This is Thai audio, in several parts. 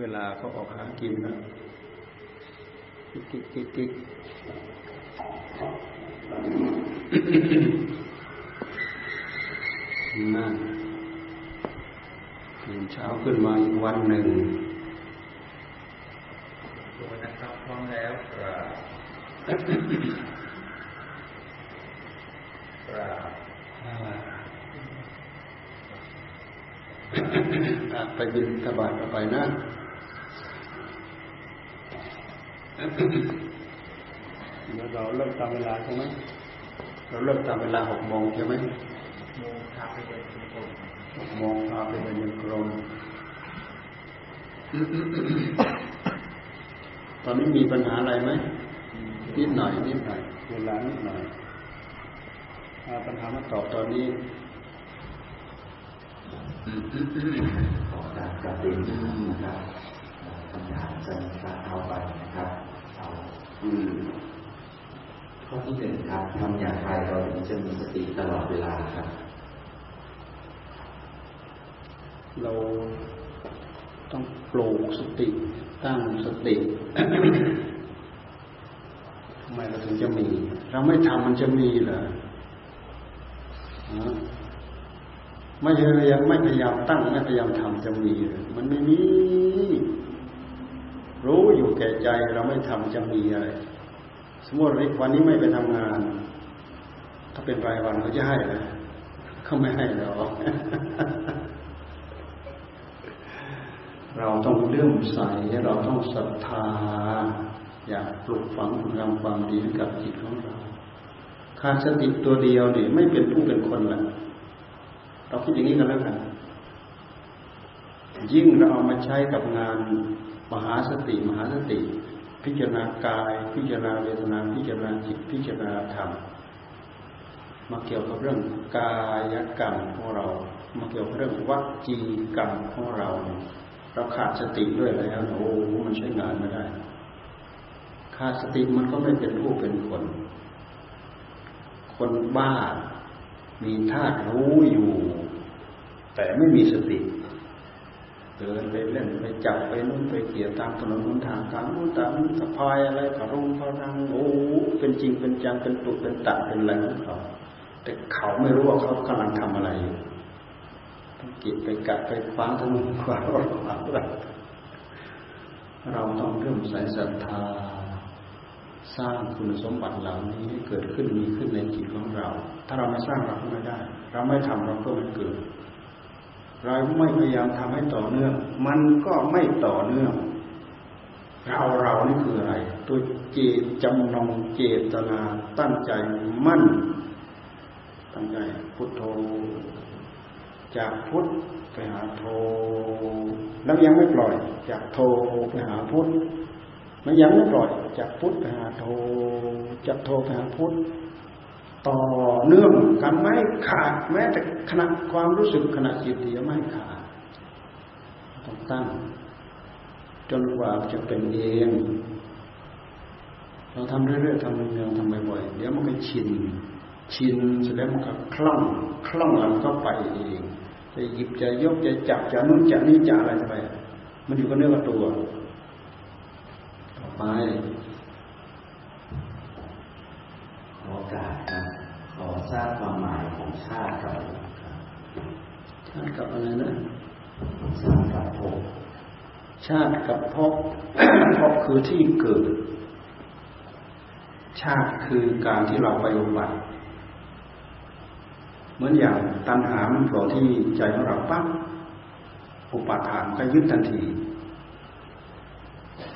เวลาเขาออกหากินนะกิ๊กกิ๊กกิ๊กกิ๊กนั่นตื่นเช้าขึ้นมาอีกวันหนึ่งตัวนะครับพร้อมแล้วกราบกราบไปบินทบาทไปนะ เราเริ่มตามเวลาใช่ไหมเราเริ่มตามเวลาหกโมงใช่ไหมโมงพาไปเดินกรมหกโมงพาไปเดินกรมตอนนี้มีปัญหาอะไรไหมนิดหน่อยนิดหน่อยเวลานิดหน่อยปัญหามาตอบตอนนี้ขอการกระตุ้นนะครับ คำถามจะมีการเข้าไปนะครับเอาข้อที่หนึ่งครับทำอย่างไรเราถึงจะมีสติตลอดเวลาครับ เราต้องปลูกสติตั้งสติทำไมเราถึงจะมี เราไม่ทำมันจะมีเหรอไม่พยายามไม่พยายามตั้งไม่พยายามทำจะมี มันไม่มี รู้อยู่แก่ใจเราไม่ทำจะมีอะไร สมมติวันนี้ไม่ไปทำงาน ถ้าเป็นรายวันเขาจะให้ไหมเขาไม่ให้เราเราต้องเลื่อมใสเราต้องศรัทธา อยากปลุกฝังคุณงามความดีกับจิตของเราขาดสติตัวเดียวนี่ไม่เป็นผู้เป็นคนละเราคิดอย่างนี้กันแล้วกันยิ่งเราเอามาใช้กับงาน มหาสติ มหาสติ พิจารณากาย พิจารณาเวทนา พิจารณาจิต พิจารณาธรรม มาเกี่ยวกับเรื่องกายกรรมของเรา มาเกี่ยวกับเรื่องวัจีกรรมของเรา เราขาดสติด้วยแล้วโอ้มันใช้งานไม่ได้ ขาดสติมันก็ไม่เป็นผู้เป็นคน คนบ้ามีธาตุรู้อยู่ แต่ไม่มีสติ เดินไปเล่นไปจับไปนุ่นไปเกี่ยวตามถนนหนทางตามนู้นตามนี้สะพายอะไรกระรงกระรังโอ้เป็นจริงเป็นจังเป็นตุเป็นตะเป็นอะไรของเขาแต่เขาไม่รู้ว่าเขากำลังทำอะไรอยู่ต้องเก็บไปกัดไปคว้างทั้งนู้นคว้างอะไรเราต้องเริ่มใส่ศรัทธา สร้างคุณสมบัติเหล่านี้ให้เกิดขึ้นมีขึ้นในจิตของเรา ถ้าเราไม่สร้างเราก็ไม่ได้ เราไม่ทำเราก็ไม่เกิด เราไม่พยายามทำให้ต่อเนื่อง มันก็ไม่ต่อเนื่อง เราเรานี่คืออะไร ตัวเจตจำนงเจตนาตั้งใจมั่น ตั้งใจพุทโธ จากพุทธไปหาโท แล้วยังไม่ปล่อย จากโทไปหาพุทธมันยังไม่ปล่อย จากพุทธไปหาโท จากโทไปหาพุทธ ต่อเนื่องกันไม่ขาดแม้แต่ขณะความรู้สึกขณะจิตเดียวไม่ขาดต้องตั้งจนกว่าจะเป็นเองเราทำเรื่อยๆทำเนืองๆทำบ่อยๆเดี๋ยวมันก็ชินชินเสร็จแล้วมันก็คล่องคล่องแล้วมันก็ไปเองจะหยิบจะยกจะจับจะนุ่นจะนี่จะอะไรไป มันอยู่กับเนื้อกับตัวต่อไปขอการครับ ทราบความหมายของชาติกับชาติกับอะไรนะชาติกับภพชาติกับภพภพคือที่เกิด ชาติคือการที่เราไปอุบัติเหมือนอย่างตัณหามันโผล่ที่ใจของเราปั๊บอุปาทานก็ยึดทันที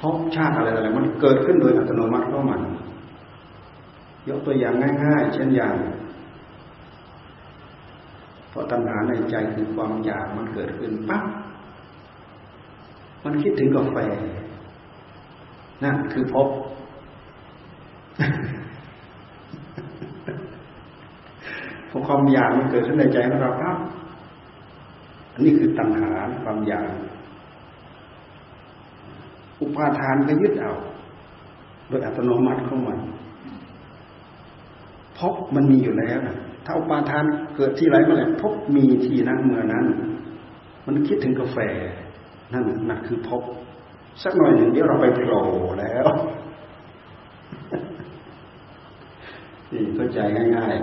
พบชาติอะไรอะไรมันเกิดขึ้นโดยอัตโนมัติของมัน ยกตัวอย่างง่าย ๆ เช่นอย่าง เพราะตัณหาในใจคือความอยากมันเกิดขึ้นปั๊บมันคิดถึงกาแฟนั่นคือพบ พอความอยากมันเกิดขึ้นในใจของเราครับ อันนี้คือตัณหาความอยาก อุปาทานก็ยึดเอา โดยอัตโนมัติของมันพบมันมีอยู่แล้วนะถ้าอุปาทาน เกิดที่ไรเมื่อไหร่พบมีที่นั้นเมื่อนั้น มันคิดถึงกาแฟ นั่นนั่นคือพบ สักหน่อยหนึ่งเดี๋ยวเราไปโผล่แล้วนี่เข้าใจง่าย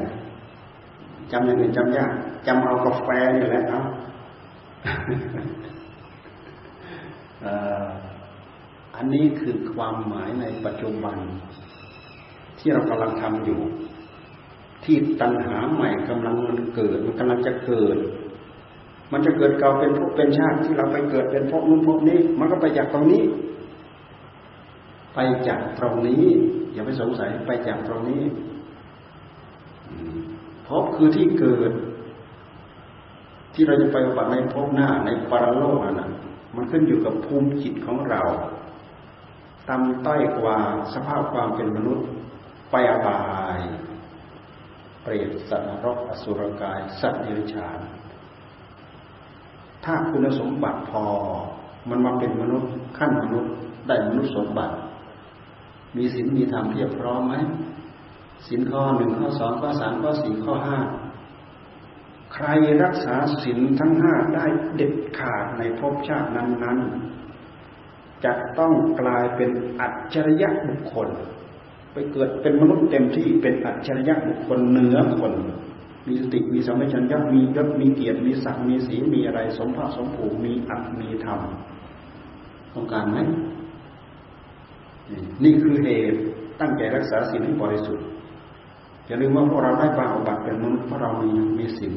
ๆจำยังไงจำยากจำเอากาแฟนี่แหละครับอันนี้คือความหมายในปัจจุบัน ที่เรากำลังทำอยู่ ที่ตัณหาใหม่กำลังมันเกิด มันกำลังจะเกิด มันจะเกิดเก่าเป็นภพเป็นชาติที่เราไปเกิดเป็นภพนู้นภพนี้ มันก็ไปจากตรงนี้ ไปจากตรงนี้ อย่าไปสงสัยไปจากตรงนี้ภพคือที่เกิด ที่เราจะไปบัติในภพหน้าในปรโลกนั่นมันขึ้นอยู่กับภูมิจิตของเราต่ำต้อยกว่าสภาพความเป็นมนุษย์ไปอบาย เปรตสัตว์นรกอสุรกาย สัตว์เดรัจฉาน ถ้าคุณสมบัติพอ มันมาเป็นมนุษย์ขั้นมนุษย์ได้มนุษย์สมบัติ มีศีลมีธรรมเพียบพร้อมไหมศีลข้อหนึ่งข้อสองข้อสามข้อสี่ข้อห้าใครรักษาศีลทั้งห้าได้เด็ดขาดในภพชาตินั้นๆจะต้องกลายเป็นอัจฉริยะบุคคล ไปเกิดเป็นมนุษย์เต็มที่เป็นอัจฉริยะบุคคลเหนือคน มีสติมีสัมปชัญญะมียศมีเกียรติมีศักดิ์มีสีมีอะไร สมภาพสมผูมีอัตมีธรรมต้องการไหมนี่คือเหตุตั้งใจรักษาศีลให้บริสุทธิ์อย่าลืมว่าพวกเราได้บาบัติเป็นมนุษย์เพราะเรามีมีศีล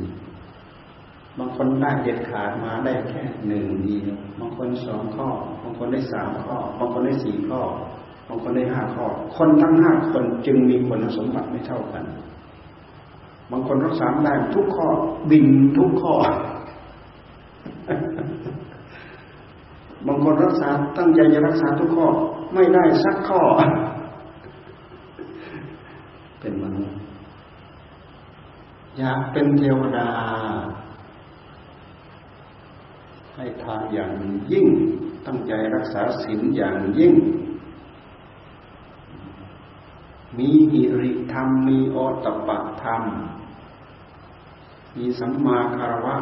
บางคนได้เด็ดขาดมาได้แค่หนึ่งเดียวบางคนสองข้อบางคนได้สามข้อบางคนได้สี่ข้อ บางคนได้ห้าข้อ คนทั้งห้าคนจึงมีคุณสมบัติไม่เท่ากัน บางคนรักษาได้ทุกข้อ บินทุกข้อ บางคนรักษาตั้งใจจะรักษาทุกข้อ ไม่ได้สักข้อ เป็นมนุษย์อยากเป็นเทวดา ให้ทานอย่างยิ่ง ตั้งใจรักษาศีลอย่างยิ่ง มีหิริธรรม มีโอตปะธรรม มีสัมมาคารวะ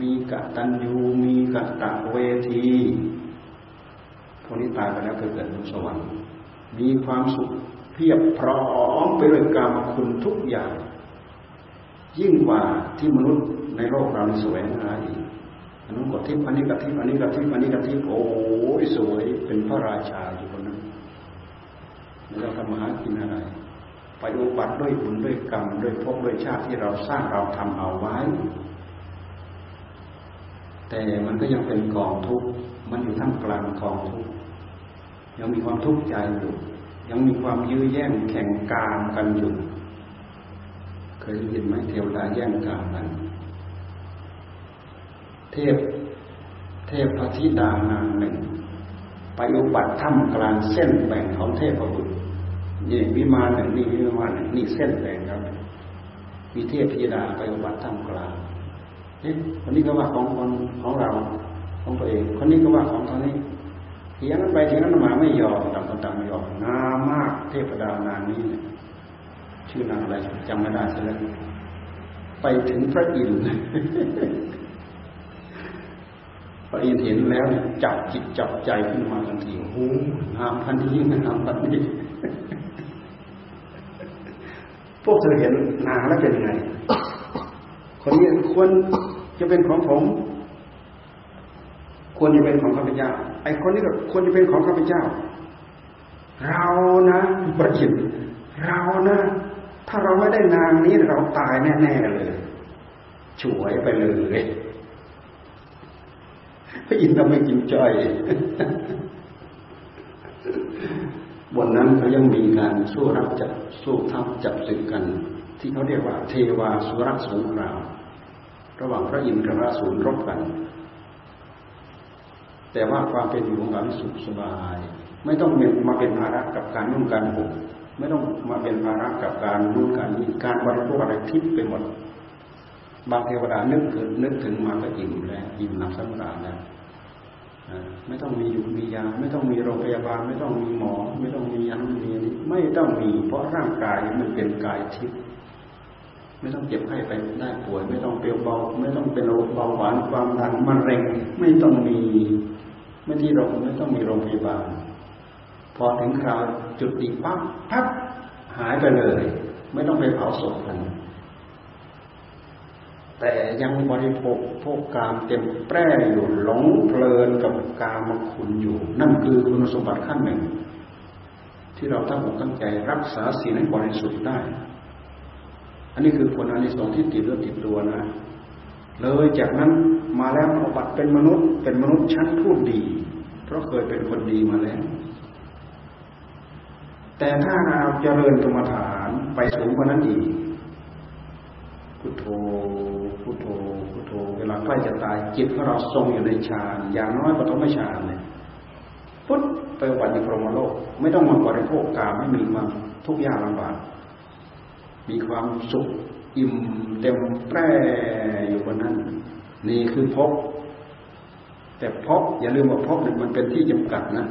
มีกตัญญูมีกตะเวทีพวกนี้ตายไปแล้วเกิดบนสวรรค์ มีความสุขเพียบพร้อมไปด้วยกรรมคุณทุกอย่าง ยิ่งกว่าที่มนุษย์ในโลกเราสวยงามอีกอันนู้นก็ทิพย์อันนี้ก็ทิพย์อันนี้ก็ทิพย์อันนี้ก็ทิพย์โอ้ยสวยเป็นพระราชาอยู่ เราทำมาหากินอะไร ไปอุบัติด้วยบุญด้วยกรรมด้วยภพด้วยชาติที่เราสร้างเราทำเอาไว้ แต่มันก็ยังเป็นกองทุกข์มันอยู่ท่ามกลางกองทุกข์ยังมีความทุกข์ใจอยู่ ยังมีความยื้อแย่งแข่งกามกันอยู่เคยได้ยินไหมเทวดาแย่งกามกันเทพเทพพธิดานางหนึ่งไปอุบัติถ้ำกลางเส้นแบ่งของเทพบุ นี่วิมานหนึ่งนี่วิมานหนึ่งนี่เส้นแบ่งครับมีเทพธิดาไปอุบัติถ้ำกลางเอ๊ะคนนี้ก็ว่าของคนของเราของตัวเอง คนนี้ก็ว่าของตอนนี้เถียงกันไปเถียงกันมาไม่ยอมต่างคนต่างไม่ยอมงามากเทพดานางนี้ชื่อนางอะไรจำไม่ได้แล้วไปถึงพระอินทร์พออินทร์เห็นแล้วจับจิตจับใจขึ้นมาทันทีโอ้งามพันนี้งามพันนี้ พวกเธอเห็นนางแล้วเป็นยังไง คนนี้ควรจะเป็นของผม ควรจะเป็นของข้าพเจ้า ไอ้คนนี้ก็ควรจะเป็นของข้าพเจ้า เรานะประจิตเรานะ ถ้าเราไม่ได้นางนี้เราตายแน่ๆเลยช่วยไปเลยพระอินทร์ทำไมกินจ้อย นนั้นเขายังมีการสู้รับจับสู้ทับจับศึกกัน ที่เขาเรียกว่า เทวาสุรสงครามระหว่างพระอินทร์กับพระสูรรบกัน แต่ว่าความเป็นอยู่ของเราสุขสบาย ไม่ต้องมาเป็นภาระกับการนุ่งการห่มไม่ต้องมาเป็นภาระกับการนุ่งการนี้การบริโภคอะไรทิพย์ไปหมดบางเทวดานึกถึงนึกถึงมาก็อิ่มแล้วอิ่มนับสำราญแล้ว ไม่ต้องมีอยู่มียา ไม่ต้องมีโรงพยาบาล ไม่ต้องมีหมอ ไม่ต้องมียันมีนี้ไม่ต้องมี เพราะร่างกายมันเป็นกายทิพย์ไม่ต้องเจ็บไข้ไปได้ป่วย ไม่ต้องเปรี้ยวเบา ไม่ต้องเป็นโรคเบาหวานความดันมะเร็ง ไม่ต้องมีไม่ที่โรงไม่ต้องมีโรงพยาบาล พอถึงคราวจุดติปั๊บพับหายไปเลย ไม่ต้องไปเผาศพกัน แต่ยังบริโภคพวกกามเต็มแปร่อยู่หลงเพลินกับกามคุณอยู่ นั่นคือคุณสมบัติขั้นหนึ่ง ที่เราตั้งอกตั้งใจรักษาศีลให้บริสุทธิ์ได้ อันนี้คือผลอานิสงส์ที่ติดเรื่องติดตัวนะ เลยจากนั้นมาแล้วปฏิบัติเป็นมนุษย์ เป็นมนุษย์ชั้นพูดดี เพราะเคยเป็นคนดีมาแล้วแต่ถ้าเราเจริญกรรมฐานไปสูงกว่านั้นอีกพุทโธ พุทโธพุทโธ เวลาใกล้จะตายจิตของเราทรงอยู่ในฌานอย่างน้อยก็ต้องไม่ฌานเลยพุทไปวันในพรหมโลก ไม่ต้องมาบริโภคกามไม่มีความทุกข์ยากลำบากมีความสุขอิ่มเต็มแปร่อยู่บนนั้น นี่คือพบ แต่พบอย่าลืมว่าพบเนี่ยมันเป็นที่จำกัดนะ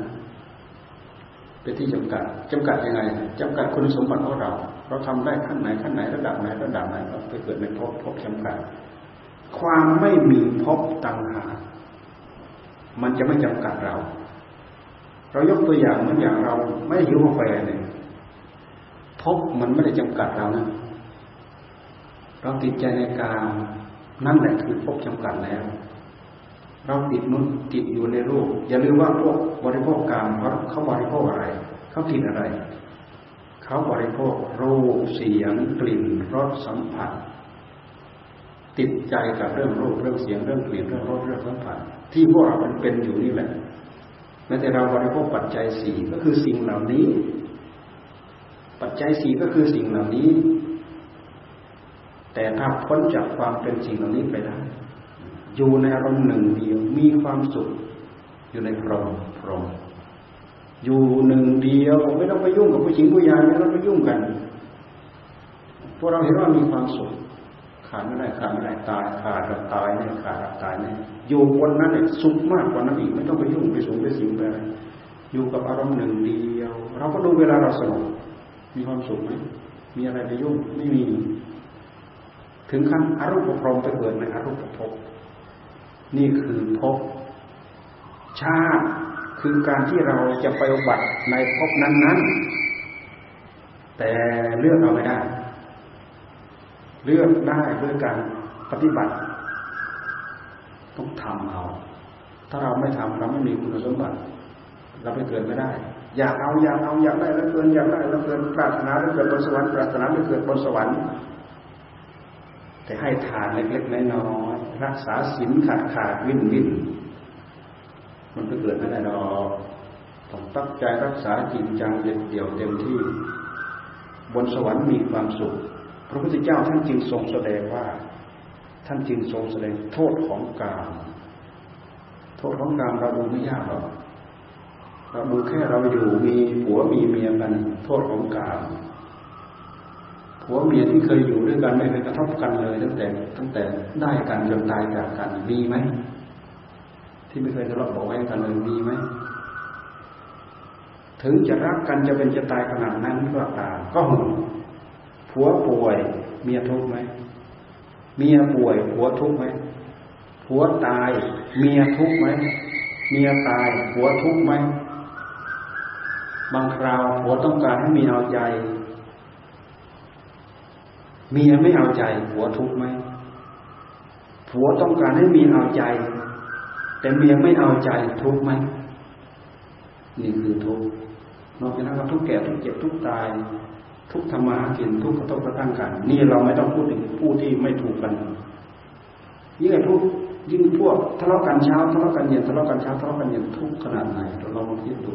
เป็นที่จำกัดจำกัดยังไงจำกัดคุณสมบัติของเรา เราทำได้ขั้นไหนขั้นไหนระดับไหนระดับไหนก็ไปเกิดในพบพบจำกัดความไม่มีพบตังหา มันจะไม่จำกัดเรา เรายกตัวอย่างเหมือนอย่างเราไม่หิวกาแฟเนี่ยพบมันไม่ได้จำกัดเรานะเราติดใจในกามนั่นแหละคือพบจำกัดแล้ว เราติดนุ่นติดอยู่ในรูป อย่าลืมว่าพวกบริโภคกามเขาเขาบริโภคอะไร เขาติดอะไร เขาบริโภครูปเสียงกลิ่นรสสัมผัส ติดใจกับเรื่องรูปเรื่องเสียงเรื่องกลิ่นเรื่องรสเรื่องสัมผัส ที่พวกเราเป็นเป็นอยู่นี่แหละแม้แต่เราบริโภคปัจจัยสี่ก็คือสิ่งเหล่านี้ ปัจจัยสี่ก็คือสิ่งเหล่านี้ แต่ถ้าพ้นจากความเป็นสิ่งเหล่านี้ไปได้อยู่ในอารมณ์หนึ่งเดียวมีความสุขอยู่ในพรหมพรหม อยู่หนึ่งเดียวไม่ต้องไปยุ่งกับผู้หญิงผู้ชายไม่ต้องไปยุ่งกันพวกเราเห็นว่ามีความสุขขาดไม่ได้ขาดไม่ได้ตายขาดเราตายเนี่ยขาดเราตายเนี่ยอยู่บนนั้นเนี่ยสุขมากกว่านั้นอีกไม่ต้องไปยุ่งไปสูงไปสิงไปอะไรอยู่กับอารมณ์หนึ่งเดียว เราก็ดูเวลาเราสงบมีความสุขไหมมีอะไรไปยุ่งไม่มี ถึงขั้นอารูปพรหมไปเกิดในอารูปภพนี่คือภพชาติ คือการที่เราจะไปอุบัติในภพนั้น ๆ แต่เลือกเราไม่ได้ เลือกได้ด้วยการปฏิบัติ ต้องทำเอา ถ้าเราไม่ทำเราไม่มีคุณสมบัติ เราไปเกิดไม่ได้ อยากเอาอยากเอาอยากได้แล้วเกินอยากได้แล้วเกินปรารถนาแล้วเกิดบนสวรรค์ปรารถนาแล้วเกิดบนสวรรค์แต่ให้ทานเล็กๆน้อยๆรักษาศีลขาดขาดวินวิน มันไปเกิดไม่ได้หรอกต้องตั้งใจรักษาจริงจังเด็ดเดี่ยวเต็มที่ บนสวรรค์มีความสุข พระพุทธเจ้าท่านจึงทรงแสดงว่า ท่านจึงทรงแสดงโทษของกามโทษของกามเราดูไม่ยากหรอกเราดูแค่เราอยู่มีผัวมีเมียกัน โทษของกามผัวเมียที่เคยอยู่ด้วยกันไม่เคยกระทบกันเลย ตั้งแต่ ตั้งแต่ได้กันจนตายจากกันมีไหม ที่ไม่เคยทะเลาะเบาแวงกันเลยมีไหมถึงจะรักกันจะเป็นจะตายขนาดนั้นก็ตามก็ห่วงผัวป่วย เมียทุกข์ไหมเมียป่วยผัวทุกข์ไหมผัวตาย เมียทุกข์ไหมเมียตายผัวทุกข์ไหมบางคราวผัวต้องการให้เมียเอาใจเมียไม่เอาใจผัวทุกข์ไหมผัวต้องการให้เมียเอาใจ แต่เมียไม่เอาใจทุกข์ไหมนี่คือทุกข์นอกจากนั้นก็ทุกแก่ทุกเจ็บทุกตาย ทุกธรรมะกินทุกข์กระทบกระทั่งกัน นี่เราไม่ต้องพูดถึงผู้ที่ไม่ถูกกันยิ่งทุกยิ่งพวกทะเลาะกันเช้าทะเลาะกันเย็นทะเลาะกันเช้าทะเลาะกันเย็นทุกขนาดไหนเราลองคิดดู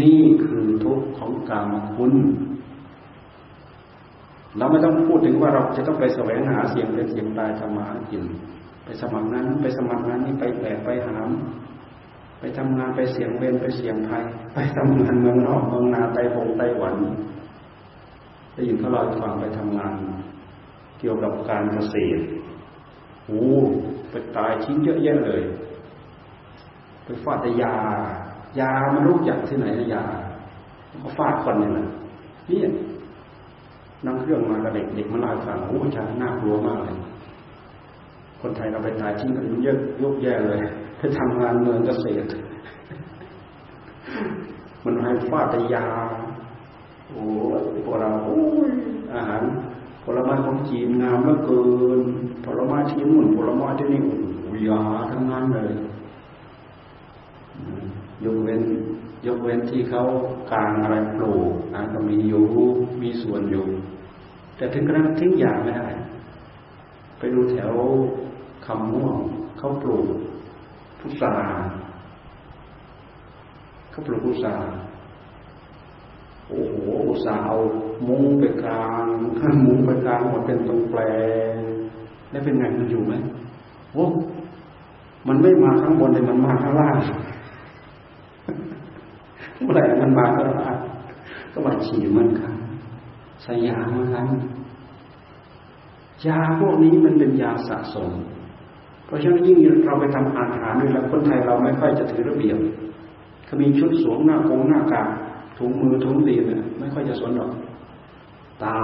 นี่คือทุกข์ของกามคุณ เราไม่ต้องพูดถึงว่าเราจะต้องไปแสวงหาเสียงเป็นเสียงตายทำมาหากิน ไปสมัครนั้นไปสมัครนั้นนี่ไปแบกไปหาม ไปทำงานไปเสียงเวรไปเสียงไทยไปทำงานเมืองนอกเมืองนาไต้หงไต้หวันได้ยินเขาเล่าให้ฟังไปทำงาน เกี่ยวกับการเกษตรโอ้ไปตายชิ้นเยอะแยะเลย ไปฟาดยา ยามันรู้จักที่ไหนนะยาเขาฟาดคนนี่ยนะนี่นั่งเครื่องมากับเด็กเด็กมาลายฟังโอ้ชาน่ากลัวมากเลย คนไทยเราไปตายชิ้นกันเยอะยกแย่เลยไปทำงานเมืองเกษตร มันให้ฟาดแต่ยาโอ้พวกเราโอ้ยอาหารผลไม้ของจีนงามเหลือเกินผลไม้ที่นู่นผลไม้ที่นี่โอ้ยาทั้งนั้นเลยยกเว้น ยกเว้นที่เขากลางอะไรปลูกนะก็มีอยู่มีส่วนอยู่ แต่ถึงกระนั้นทิ้งยาไม่ได้ ไปดูแถว คำม่วงเขาปลูกพุทราเขาปลูกพุทราโอ้โหอุตสาห์เอามุ้งไปกลางมุ้งไปกลางหมดเป็นตรงแปลงแล้วเป็นไงมันอยู่ไหมโอ้มันไม่มาข้างบนเลยมันมาข้างล่างเมื่อไหร่มันมาก็มาก็มาฉีดมันครับสยามเหมือนกันยาพวกนี้มันเป็นยาสะสม ราะฉะนั้นยิ่งเราไปทำอาหารด้วยแล้วคนไทยเราไม่ค่อยจะถือระเบียบเขามีชุดสวมหน้ากงหน้ากากถุงมือถุงตีนเนี่ยไม่ค่อยจะสนหรอกตา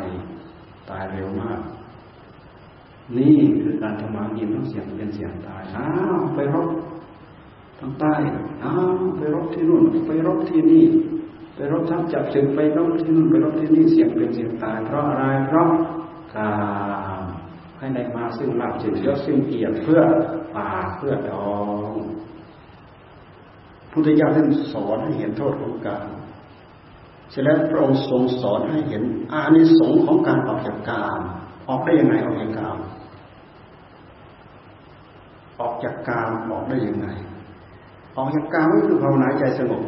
ยตายเร็วมาก นี่คือการทำมากินต้องเสียงเป็นเสียงตายอ้าวไปรบทางใต้อ้าวไปรบที่นู่นไปรบที่นี่ ไปรบทัพจับศึกไปรบที่นู่นไปรบที่นี่เสียงเป็นเสียงตายเพราะอะไรเพราะกาม ให้ได้มาซึ่งลาบเฉยๆซึ่งเกียรติเพื่อปากเพื่อดองพุทธเจ้าท่านสอนให้เห็นโทษของกามเสร็จแล้วพระองค์ทรงสอนให้เห็นอานิสงส์ของการออกจากกามออกได้ยังไงออกจากกามออกจากกามออกได้ยังไง ออกจากกามก็คือภาวนาใจสงบ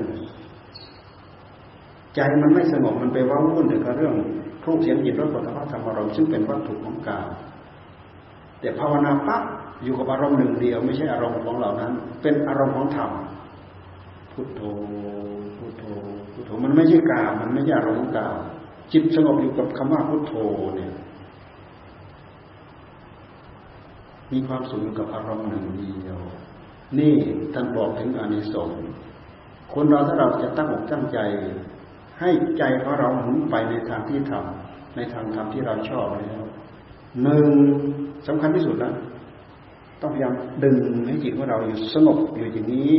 ใจมันไม่สงบมันไปว้าวุ่นกับเรื่องรูปเสียงจิตรสผลิภัณฑ์ธรรมอารมซึ่งเป็นวัตถุของกาม แต่ภาวนาปั๊บอยู่กับอารมณ์หนึ่งเดียว ไม่ใช่อารมณ์ของเหล่านั้น เป็นอารมณ์ของธรรมพุทโธพุทโธพุทโธมันไม่ใช่กามมันไม่ใช่อารมณ์กามจิตสงบอยู่กับคำว่าพุทโธเนี่ย มีความสุขอยู่กับอารมณ์หนึ่งเดียว นี่ท่านบอกถึงอานิสงส์คนเราถ้าเราจะตั้งอกตั้งใจ ให้ใจของเราหมุนไปในทางที่ทำในทางธรรมที่เราชอบแล้วหนึ่ง สำคัญที่สุดนะต้องพยายามดึงให้จิตของเราอยู่สงบอยู่อย่างนี้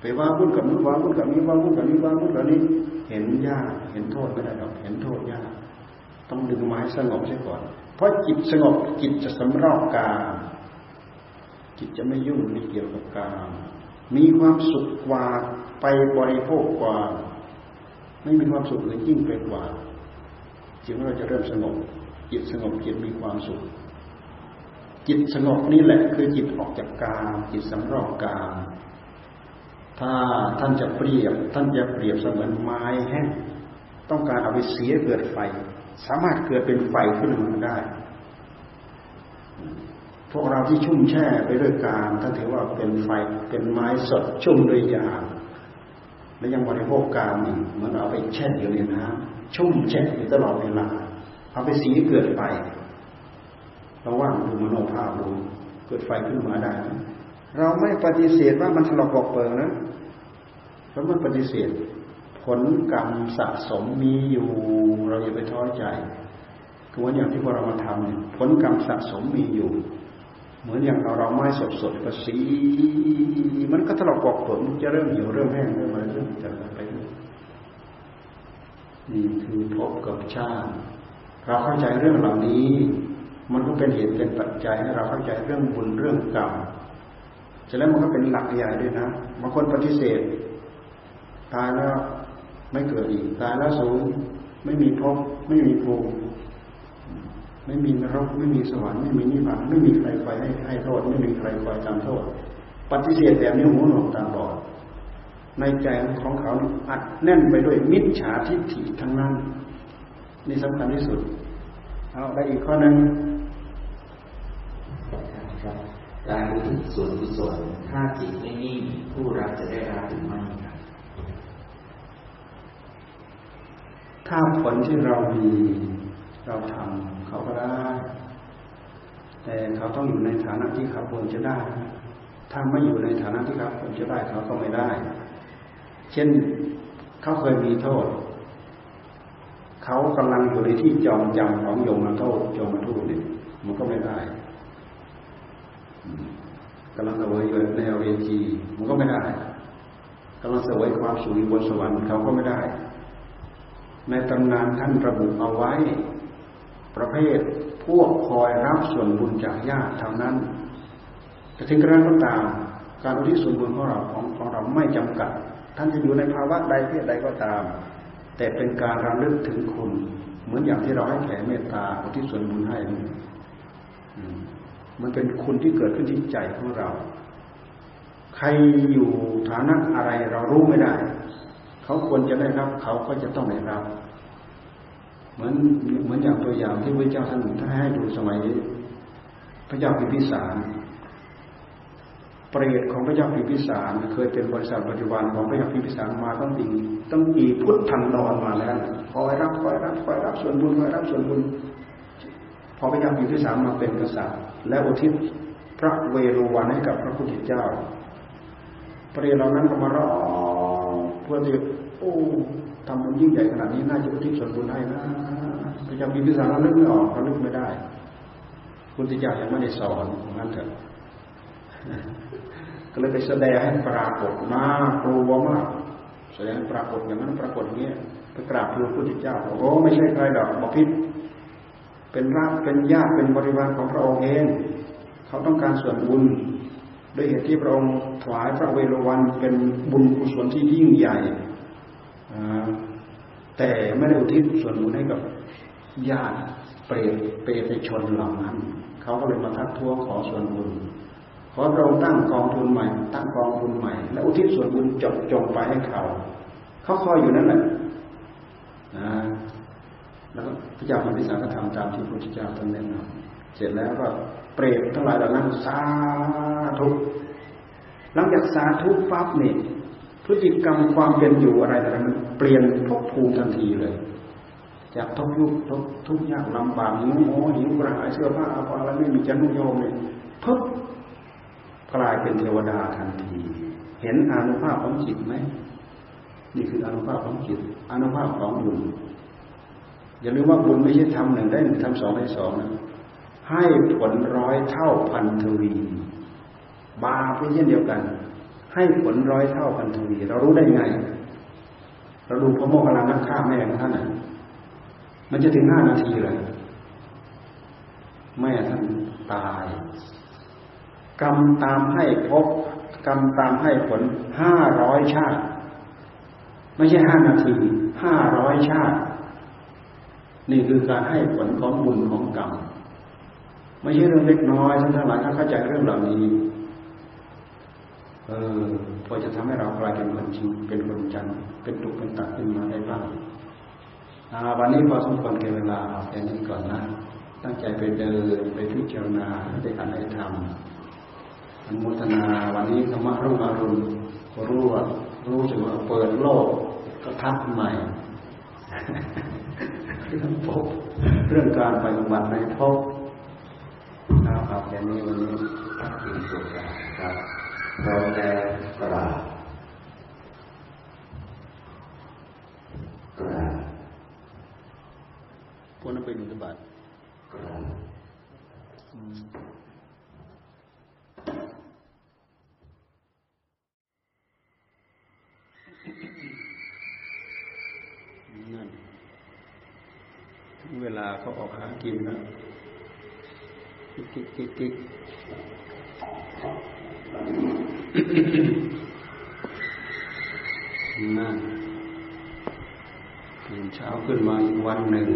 ไปว่าพุ่นกับนู้นว่าพุ่นกับนี้ว่าพุ่นกับนี้ว่าพุ่นกับนี้ เห็นยากเห็นโทษไม่ได้หรอกเห็นโทษยากต้องดึงไม้สงบใช่ก่อน เพราะจิตสงบจิตจะสำรอกกามจิตจะไม่ยุ่งไม่เกี่ยวกับกามมีความสุขกว่าไปบริโภคกว่า ไม่มีความสุขเลยยิ่งไปกว่าจิตของเราจะเริ่มสงบจิตสงบจิตมีความสุข จิตสงบนี่แหละคือจิตออกจากกามจิตสำรอกกามถ้าท่านจะเปรียบ ท่านจะเปรียบเสมือนไม้แห้งต้องการเอาไปเสียเกิดไฟ สามารถเกิดเป็นไฟขึ้นมาได้ พวกเราที่ชุ่มแช่ไปด้วยกามท่านถือว่าเป็นไฟเป็นไม้สดชุ่มด้วยยาและยังบริโภคกามเหมือนเอาไปแช่อยู่ในน้ำชุ่มแช่อยู่ตลอดเวลาเอาไปสีเกิดไฟ เราว่างดูมโนภาพดูเกิดไฟขึ้นมาได้ เราไม่ปฏิเสธว่ามันถลอกปอกเปิงนะเราไม่ปฏิเสธ ผลกรรมสะสมมีอยู่เราอย่าไปท้อใจคือว่าอย่างที่พวกเรามาทำเนี่ยผลกรรมสะสมมีอยู่ เหมือนอย่างเราเราไม้สดสดก็สีมันก็ถลอกปอกเปิงมันจะเริ่มเหี่ยวเริ่มแห้งเริ่มอะไรเริ่มจะไปนี่คือพบกับชาติเราเข้าใจเรื่องเหล่านี้ มันก็เป็นเหตุเป็นปัจจัยให้เราเข้าใจเรื่องบุญเรื่องกรรมจะแล้วมันก็เป็นหลักใหญ่ด้วยนะบางคนปฏิเสธ ตายแล้วไม่เกิดอีก ตายแล้วสูง ไม่มีภพไม่มีภูมิไม่มีนรกไม่มีสวรรค์ไม่มีนิพพานไม่มีใครคอยให้ให้โทษไม่มีใครคอยทำโทษ ปฏิเสธแบบนี้หูหนวกตาบอดในใจของเขาอัดแน่นไปด้วยมิจฉาทิฏฐิทั้งนั้น นี่สำคัญที่สุด เอาได้อีกข้อหนึ่ง การอุทิศ ส่วนกุศลถ้าจิตไม่นิ่งผู้รับจะได้รับหรือไม่ครับถ้าผลที่เรามีเราทำเขาก็ได้ แต่เขาต้องอยู่ในฐานะที่เขาควรจะได้ ถ้าไม่อยู่ในฐานะที่เขาควรจะได้เขาก็ไม่ได้ เช่นเขาเคยมีโทษ เขากำลังอยู่ในที่จองจำของโยมมาโทษโยมทูตเนี่ยมันก็ไม่ได้ กำลังเสวยอยู่ในเวทีมันก็ไม่ได้กำลังเสวยความสุขบนสวรรค์เขาก็ไม่ได้ ในตำนานท่านระบุเอาไว้ ประเภทพวกคอยรับส่วนบุญจากญาติเท่านั้นแต่ถึงกระนั้นก็ตามการอุทิศส่วนบุญของเราของของเราไม่จำกัด ท่านจะอยู่ในภาวะใดเพศใดก็ตาม แต่เป็นการระลึกถึงคุณ เหมือนอย่างที่เราให้แผ่เมตตาอุทิศส่วนบุญให้ มันเป็นคุณที่เกิดขึ้นที่ใจของเรา ใครอยู่ฐานะอะไรเรารู้ไม่ได้ เขาควรจะได้รับ เขาก็จะต้องได้รับ เหมือนเหมือนอย่างตัวอย่างที่พระเจ้าท่านท่านให้ดูสมัย พระเจ้าพิพิสารเปรตของพระเจ้าพิพิสารเคยเป็นบริษัทปัจจุบันของพระเจ้าพิพิสารมาตั้งปีตั้งปีพุทธันดรมาแล้วคอยรับคอยรับคอยรับส่วนบุญคอยรับส่วนบุญพอพระเจ้าพิพิสารมาเป็นกษัตริย์ และอุทิศพระเวรุวันให้กับพระพุทธเจ้าปรตเหล่านั้นก็มาร้องเพื่อที่โอ้ทำบุญยิ่งใหญ่ขนาดนี้น่าจะอุทิศส่วนบุญให้นะพระเจ้าพิพิสารเราลึกไม่ออกเราลึกไม่ได้พุทธเจ้ายังไม่ได้สอนงั้นเถอะก็เลยไปแสดงให้ปรากฏน่ากลัวมากแสดงปรากฏอย่างนั้นปรากฏอย่างนี้ไปกราบทูลพระพุทธเจ้าโอ้ไม่ใช่ใครดอกบอกพิษ เป็นราชเป็นญาติเป็นบริวารของพระองค์เอง เขาต้องการส่วนบุญด้วยเหตุที่พระองค์ถวายพระเวรวันเป็นบุญกุศลที่ยิ่งใหญ่แต่ไม่ได้อุทิศส่วนบุญให้กับญาติเปรตเปรตชนเหล่านั้น เขาก็เลยมาทักท้วงขอส่วนบุญขอเราตั้งกองทุนใหม่ ตั้งกองทุนใหม่ แล้วอุทิศส่วนบุญจบจงไปให้เขา เขาคอยอยู่นั่นแหละนะ แล้วพระเจ้าพิมพิสาก็ทำตามที่พระพุทธเจ้าท่านแนะนำเสร็จแล้วก็เปรตทั้งหลายเหล่านั้นสาธุหลังจากสาธุปั๊บเนี่ยพฤติกรรมความเป็นอยู่อะไรแต่ละมันเปลี่ยนภพภูมิทันทีเลย จากทุกยุคทุกทุกยากลำบากหิวโหหิวกระหายเสื้อผ้าอะไรไม่มีจะนุ่งโยมเลยพึบกลายเป็นเทวดาทันที เห็นอนุภาพของจิตไหมนี่คืออนุภาพของจิตอนุภาพของบุญ อย่าลืมว่าบุญไม่ใช่ทำหนึ่งได้หนึ่งทำสองได้สองนะให้ผลร้อยเท่าพันทวีบาปเช่นเดียวกัน ให้ผลร้อยเท่าพันทวีเรารู้ได้ไง เราดูพระโมคคัลลานักฆ่าแม่ของท่านน่ะมันจะถึงห้านาทีเลยแม่ท่านตาย กรรมตามให้พบกรรมตามให้ผลห้าร้อยชาติ ไม่ใช่ห้านาทีห้าร้อยชาติ นี่คือการให้ผลของบุญของกรรมไม่ใช่เรื่องเล็กน้อยท่านทั้งหลายถ้าเข้าใจเรื่องเหล่านี้เออพอจะทำให้เรากลายเป็นคนจริงเป็นคนจันเป็นตุกเป็นตักขึ้นมาได้บ้างวันนี้พอสมควรแก่เวลาแค่นี้ก่อนนะตั้งใจไปเดินไปพิจารณาได้อ่านได้ทำอนุโมทนาวันนี้ธรรมะรุ่งอรุณรู้ว่ารู้สึกว่าเปิดโลกก็ทักใหม่ เรื่องพบเรื่องการปฏิบัติในพบนะครับแค่นี้วันนี้ทักทีสุดครับเราแต่กราบกราบพวกนั้นเป็นอุบัติกราบ เวลาเขาออกหากินนะกิ๊กกิ๊กกิ๊กนั่นตื่นเช้าขึ้นมาอีกวันหนึ่ง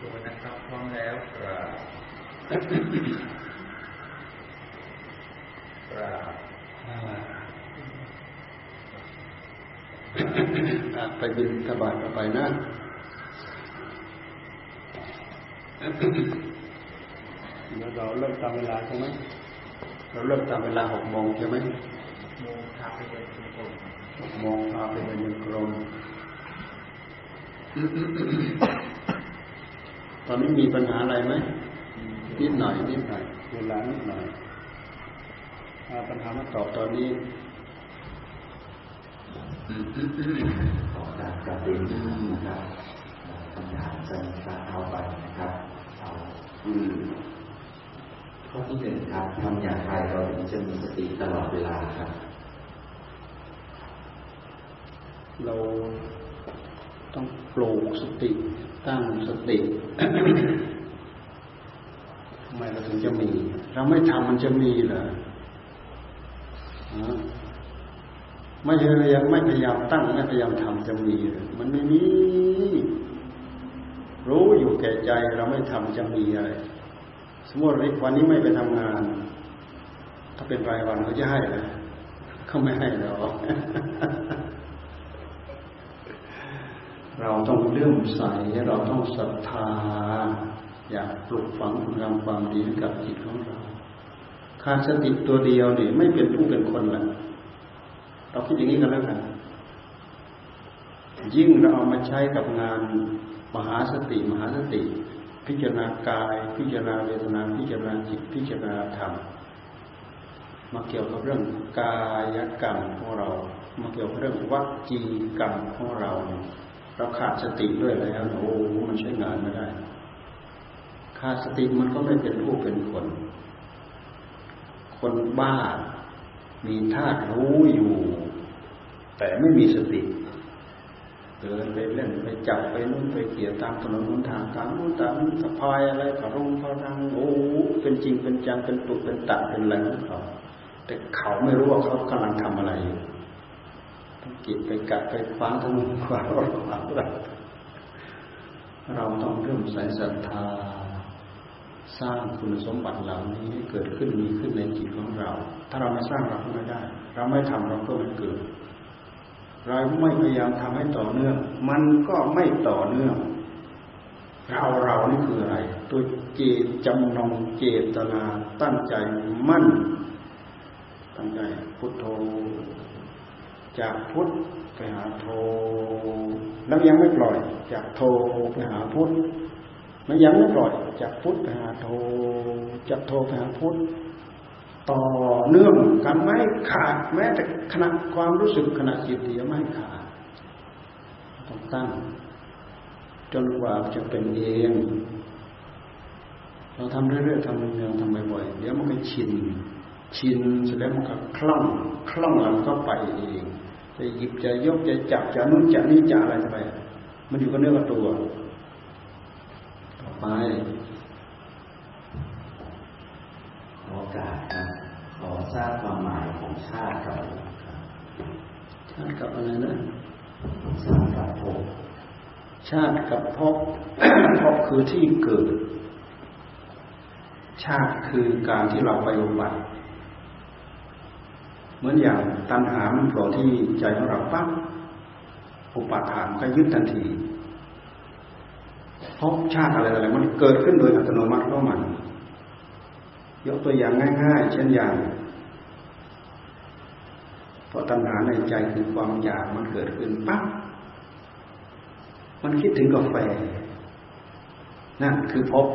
ตัวนะครับพร้อมแล้วกราบกราบ ไปบินสบายไปนะแล้วเราเริ่มตามเวลาใช่ไหมเราเริ่มตามเวลาหกโมงใช่ไหมโมงพาไปเดินจงกรมหกโมงพาไปเดินจงกรมตอนนี้มีปัญหาอะไรไหมนิดหน่อยนิดหน่อยเวลานิดหน่อยปัญหามาตอบตอนนี้ ขอการกระเด็นนะครับคำถามจะเข้าไปนะครับเอาข้อที่หนึ่งครับทำอย่างไรเราถึงจะมีสติตลอดเวลาครับ เราต้องปลูกสติตั้งสติทำไมเราถึงจะมี เราไม่ทำมันจะมีเหรอ ไม่พยายามไม่พยายามตั้งไม่พยายามทำจะมีมันไม่มีรู้อยู่แก่ใจเราไม่ทำจะมีอะไร สมมติวันนี้ไม่ไปทำงาน ถ้าเป็นรายวันเขาจะให้เลยเขาไม่ให้เราเราต้องเลื่อมใสเราต้องศรัทธา อยากปลุกฝังคุณงามความดีกับจิตของเราขาดสติตัวเดียวเนี่ไม่เป็นผู้เป็นคนและ เราคิดอย่างนี้กันแล้วกันยิ่งเราเอามาใช้กับงานมหาสติ มหาสติ พิจารณากาย พิจารณาเวทนาพิจารณาจิตพิจารณาธรรมมาเกี่ยวกับเรื่องกายกรรมของเรา มาเกี่ยวกับเรื่องวัจีกรรมของเรา เราขาดสติด้วยแล้วโอ้มันใช้งานไม่ได้ ขาดสติมันก็ไม่เป็นผู้เป็นคน คนบ้า มีธาตุรู้อยู่ แต่ไม่มีสติเดินไปเล่นไปจับไปนู่นไปเกี่ยวตามถนนหนทางตามนู่นตามนี้สะพายอะไรกระรงกระรังโอ้เป็นจริงเป็นจังเป็นตุกเป็นตักเป็นอะไรของเขาแต่เขาไม่รู้ว่าเขากำลังทำอะไรอยู่ต้องกิดไปกัดไปคว้าทั้งนู้นควาเราเราต้องเริ่มใส่ศรัทธา สร้างคุณสมบัติเหล่านี้ให้เกิดขึ้นมีขึ้นในจิตของเรา ถ้าเราไม่สร้างเราก็ไม่ได้ เราไม่ทำเราก็ไม่เกิด เราไม่พยายามทำให้ต่อเนื่อง มันก็ไม่ต่อเนื่อง เราเรานี่คืออะไร ตัวเจตจำนงเจตนาตั้งใจมั่น ตั้งใจพุทโธ จากพุทธไปหาโท แล้วยังไม่ปล่อย จากโทไปหาพุทธมันยังไม่ปล่อย จากพุทธไปหาโท จากโทไปหาพุทธ ต่อเนื่องกันไม่ขาดแม้แต่ขณะความรู้สึกขณะจิตเดียวไม่ขาดต้องตั้ง จนกว่าจะเป็นเอง เราทำเรื่อยๆทำเนืองๆทำบ่อยๆเดี๋ยวมันก็ชินชินเสร็จแล้วมันก็คล่องคล่องแล้วมันก็ไปเองจะหยิบจะยกจะจับจะนุ่นจะนี่จะอะไรไป มันอยู่กับเนื้อกับตัว ต่อไปขอโอกาสครับ ทราบความหมายของชาติกับชาติกับอะไรนะชาติกับภพชาติกับภพภพคือที่เกิด ชาติคือการที่เราไปอุบัติเหมือนอย่างตัณหามันโผล่ที่ใจของเราปั๊บอุปาทานก็ยึดทันทีพบชาติอะไรอะไรมันเกิดขึ้นโดยอัตโนมัติของมัน ยกตัวอย่างง่าย ๆ เช่นอย่าง พอตัณหาในใจคือความอยากมันเกิดขึ้นปั๊บมันคิดถึงกาแฟ นั่นคือพบ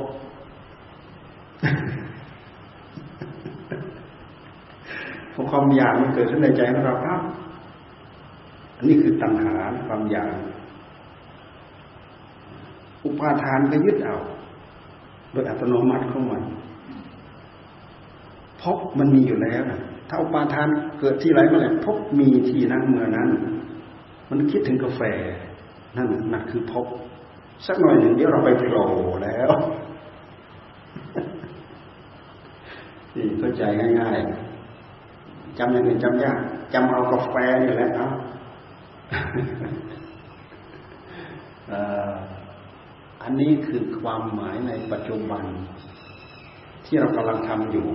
พอความอยากมันเกิดขึ้นในใจของเราครับอันนี้คือตัณหาความอยากอุปาทานก็ยึดเอาโดยอัตโนมัติของมันพบมันมีอยู่แล้วนะ ถ้าอุปาทานเกิดที่ไรเมื่อไหร่พบมีที่นั้นเมื่อนั้น มันคิดถึงกาแฟ นั่นนั่นคือพบ สักหน่อยหนึ่งเดี๋ยวเราไปโผล่แล้วนี่เข้าใจง่าย ๆจำอย่างอื่นจำยากจำเอากาแฟนี่แหละเนาอันนี้คือความหมายในปัจจุบัน ที่เรากำลังทำอยู่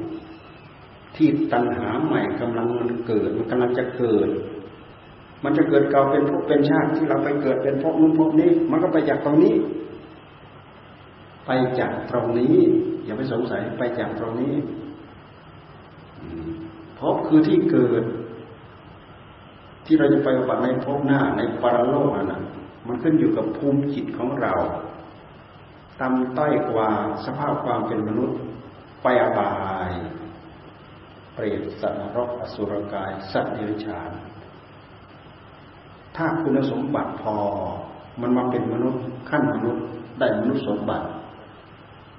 ที่ตัณหาใหม่กำลังมันเกิด มันกำลังจะเกิด มันจะเกิดเก่าเป็นภพเป็นชาติที่เราไปเกิดเป็นภพนู้นภพนี้ มันก็ไปจากตรงนี้ ไปจากตรงนี้ อย่าไปสงสัยไปจากตรงนี้ภพคือที่เกิด ที่เราจะไปบัติในภพหน้าในปรโลกนั่นมันขึ้นอยู่กับภูมิจิตของเราต่ำต้อยกว่าสภาพความเป็นมนุษย์ไปอบาย เปรตสัตว์นรกอสุรกาย สัตว์เดรัจฉาน ถ้าคุณสมบัติพอ มันมาเป็นมนุษย์ขั้นมนุษย์ได้มนุษย์สมบัติ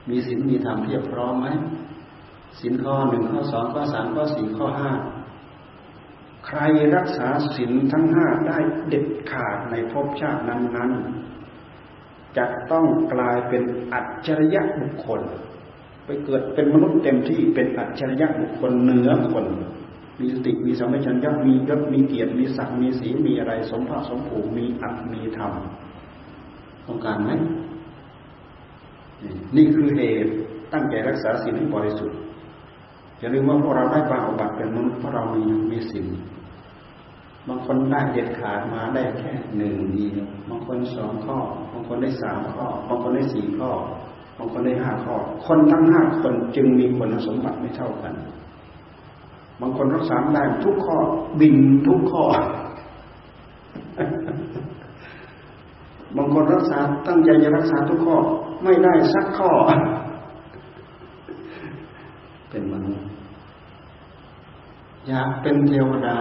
มีศีลมีธรรมเพียบพร้อมไหมศีลข้อหนึ่งข้อสองข้อสามข้อสี่ข้อห้าใครรักษาศีลทั้งห้าได้เด็ดขาดในภพชาตินั้นๆจะต้องกลายเป็นอัจฉริยะบุคคล ไปเกิดเป็นมนุษย์เต็มที่เป็นอัจฉริยะบุคคลเหนือคน มีสติมีสัมปชัญญะมียศมีเกียรติมีศักดิ์มีสีมีอะไร สมภาคสมภูมิมีอัตมีธรรมต้องการไหมนี่คือเหตุตั้งใจรักษาศีลให้บริสุทธิ์อย่าลืมว่าพวกเราได้บาอบัตเป็นมนุษย์เพราะเรามีมีศีลบางคนได้เด็ดขาดมาได้แค่หนึ่งเดียวบางคนสองข้อบางคนได้สามข้อบางคนได้สี่ข้อ บางคนได้ห้าข้อ คนทั้งห้าคนจึงมีคุณสมบัติไม่เท่ากัน บางคนรักษาได้ทุกข้อ บินทุกข้อ บางคนรักษาตั้งใจจะรักษาทุกข้อ ไม่ได้สักข้อ เป็นมนุษย์อยากเป็นเทวดา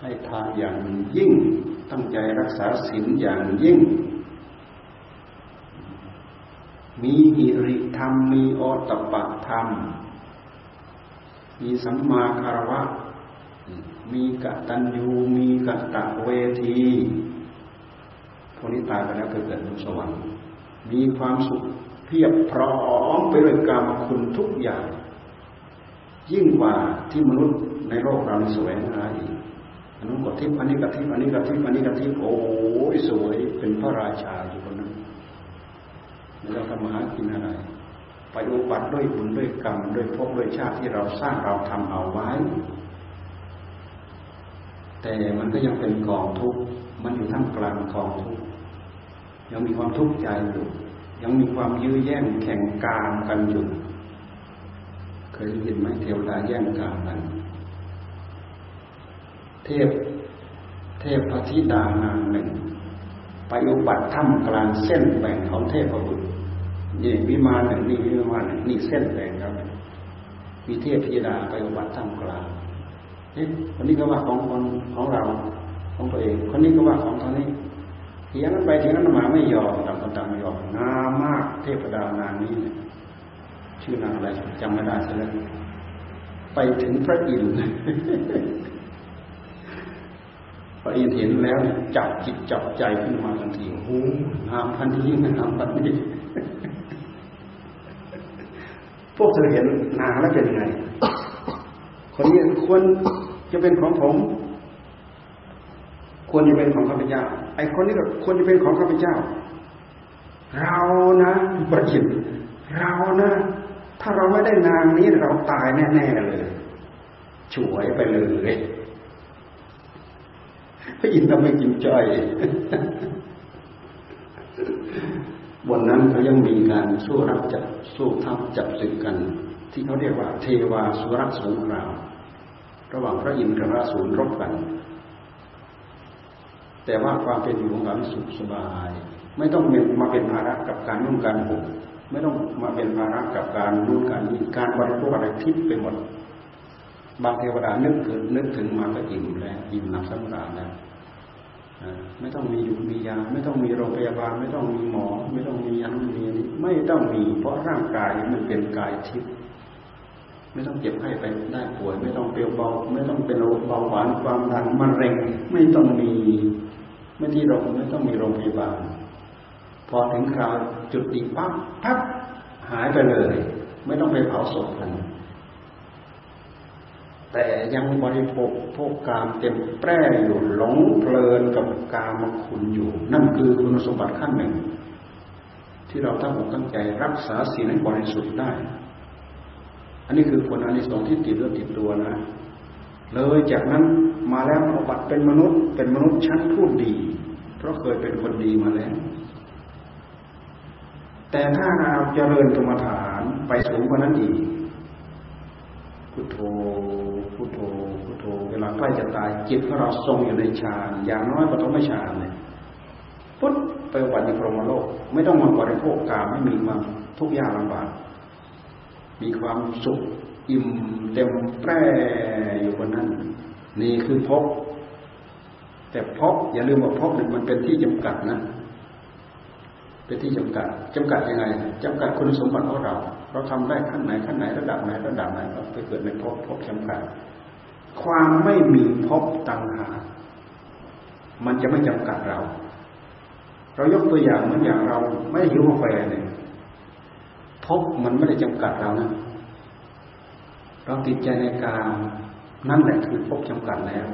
ให้ทานอย่างยิ่ง ตั้งใจรักษาศีลอย่างยิ่ง มีหิริธรรม มีโอตปะธรรม มีสัมมาคารวะ มีกตัญญูมีกตะเวทีพวกนี้ตายไปแล้วเกิดบนสวรรค์ มีความสุขเพียบพร้อมไปด้วยกรรมคุณทุกอย่าง ยิ่งกว่าที่มนุษย์ในโลกเราสวยงามอีกอันนู้นกทิพย์อันนี้กทิพย์อันนี้กทิพย์อันนี้กทิพย์โอ้ยสวยเป็นพระราชา เราทำมาหากินอะไร ไปอุบัติด้วยบุญด้วยกรรมด้วยภพด้วยชาติที่เราสร้างเราทำเอาไว้ แต่มันก็ยังเป็นกองทุกข์มันอยู่ท่ามกลางกองทุกข์ยังมีความทุกข์ใจอยู่ ยังมีความยื้อแย่งแข่งกามกันอยู่เคยได้ยินไหมเทวดาแย่งกามกัน เทพ เทพพธิดานางหนึ่งไปอุบัติท่ามกลางเส้นแบ่งของเทพบุ นี่วิมานหนึ่งนี่วิมานหนึ่งนี่เส้นแบ่งครับมีเทพธิดาไปอุบัติท่ามกลางเอ๊ะคนนี้ก็ว่าของคนของเราของตัวเอง คนนี้ก็ว่าของทางนี้เถียงกันไปเถียงกันมาไม่ยอมต่างคนต่างไม่ยอมงามากเทพดานางนี้ชื่อนางอะไรจำไม่ได้แล้วไปถึงพระอินทร์พระอินทร์เห็นแล้วจับจิตจับใจขึ้นมาทันทีโอ้โหงามทันทีงามทันที พวกเธอเห็นนางแล้วเป็นยังไง คนนี้ควรจะเป็นของผม ควรจะเป็นของข้าพเจ้า ไอ้คนนี้ก็ควรจะเป็นของข้าพเจ้า เรานะประจิตเรานะ ถ้าเราไม่ได้นางนี้เราตายแน่ๆเลยช่วยไปเลยพระอินทร์ทำไม่กินใจ นนั้นเขายังมีการสู้รับจับสู้ทับจับศึกกัน ที่เขาเรียกว่า เทวาสุรสงครามระหว่างพระอินทร์กับพระสูรรบกัน แต่ว่าความเป็นอยู่ของเราสุขสบาย ไม่ต้องมาเป็นภาระกับการนุ่งการห่มไม่ต้องมาเป็นภาระกับการนุ่งการนี้การบริโภคอะไรทิพย์ไปหมด บางเทวดานึกถึงนึกถึงมาก็อิ่มแล้วอิ่มนักสำราญแล้ว ไม่ต้องมีอยู่มียาไม่ต้องมีโรงพยาบาล ไม่ต้องมีหมอ ไม่ต้องมียันมีนี้ไม่ต้องมี เพราะร่างกายมันเป็นกายทิพย์ไม่ต้องเจ็บไข้ไปได้ป่วย ไม่ต้องเปรียวเบา ไม่ต้องเป็นโรคเบาหวานความดันมะเร็ง ไม่ต้องมีไม่ที่โรงไม่ต้องมีโรงพยาบาล พอถึงคราวจุดติปั๊บพับหายไปเลย ไม่ต้องไปเผาศพกัน แต่ยังบริโภคพวกกามเต็มแปร่อยู่หลงเพลินกับกามคุณอยู่ นั่นคือคุณสมบัติขั้นหนึ่ง ที่เราตั้งอกตั้งใจรักษาศีลให้บริสุทธิ์ได้ อันนี้คือผลอันที่สองที่ติดเรื่องติดตัวนะเลยจากนั้นมาแล้วอบัติเป็นมนุษย์ เป็นมนุษย์ชั้นผู้ดี เพราะเคยเป็นคนดีมาแล้ว แต่ถ้าเราเจริญกรรมฐานไปสูงกว่านั้นอีก พุทโธพุทโธพุทโธเวลาใกล้จะตายจิตของเราทรงอยู่ในฌานอย่างน้อยก็ต้องไม่ฌานเลยพุทไปวันในพรหมโลก ไม่ต้องมาบริโภคกามไม่มีความทุกข์ยากลำบากมีความสุขอิ่มเต็มแปร่อยู่บนนั้น นี่คือพบแต่พบอย่าลืมว่าพบมันเป็นที่จำกัดนะ เป็นเป็นที่จำกัดจำกัดยังไงจำกัดคุณสมบัติของเรา เราทำได้ขั้นไหนขั้นไหนระดับไหนระดับไหนเราไปเกิดในภพภพจำกัดความไม่มีภพตังหา มันจะไม่จำกัดเรา เรายกตัวอย่างเหมือนอย่างเราไม่หิวกาแฟเนี่ยภพมันไม่ได้จำกัดเรานะเราติดใจในกามนั่นแหละคือภพจำกัดแล้ว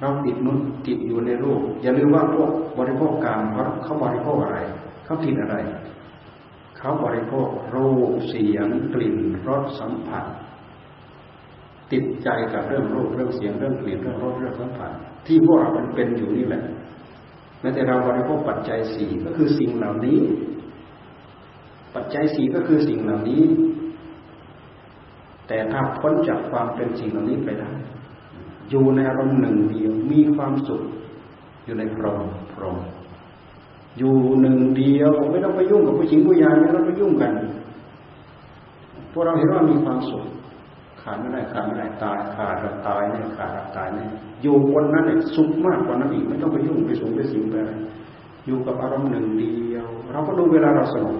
เราติดนุนติดอยู่ในรูป อย่าลืมว่าพวกบริโภคกามเขาเขาบริโภคอะไร เขาติดอะไร เขาบริโภครูปเสียงกลิ่นรสสัมผัส ติดใจกับเรื่องรูปเรื่องเสียงเรื่องกลิ่นเรื่องรสเรื่องสัมผัส ที่พวกเราเป็นเป็นอยู่นี่แหละแม้แต่เราบริโภคปัจจัยสี่ก็คือสิ่งเหล่านี้ ปัจจัยสี่ก็คือสิ่งเหล่านี้ แต่ถ้าพ้นจากความเป็นสิ่งเหล่านี้ไปได้อยู่ในอารมณ์หนึ่งเดียวมีความสุขอยู่ในพรหมพรหม อยู่หนึ่งเดียวไม่ต้องไปยุ่งกับผู้หญิงผู้ชายไม่ต้องไปยุ่งกันพวกเราเห็นว่ามีความสุขขาดไม่ได้ขาดไม่ได้ตายขาดเราตายเนี่ยขาดเราตายเนี่ยอยู่บนนั้นเนี่ยสุขมากกว่านั้นอีกไม่ต้องไปยุ่งไปสูงไปสิงไปอะไรอยู่กับอารมณ์หนึ่งเดียว เราก็ดูเวลาเราสงบ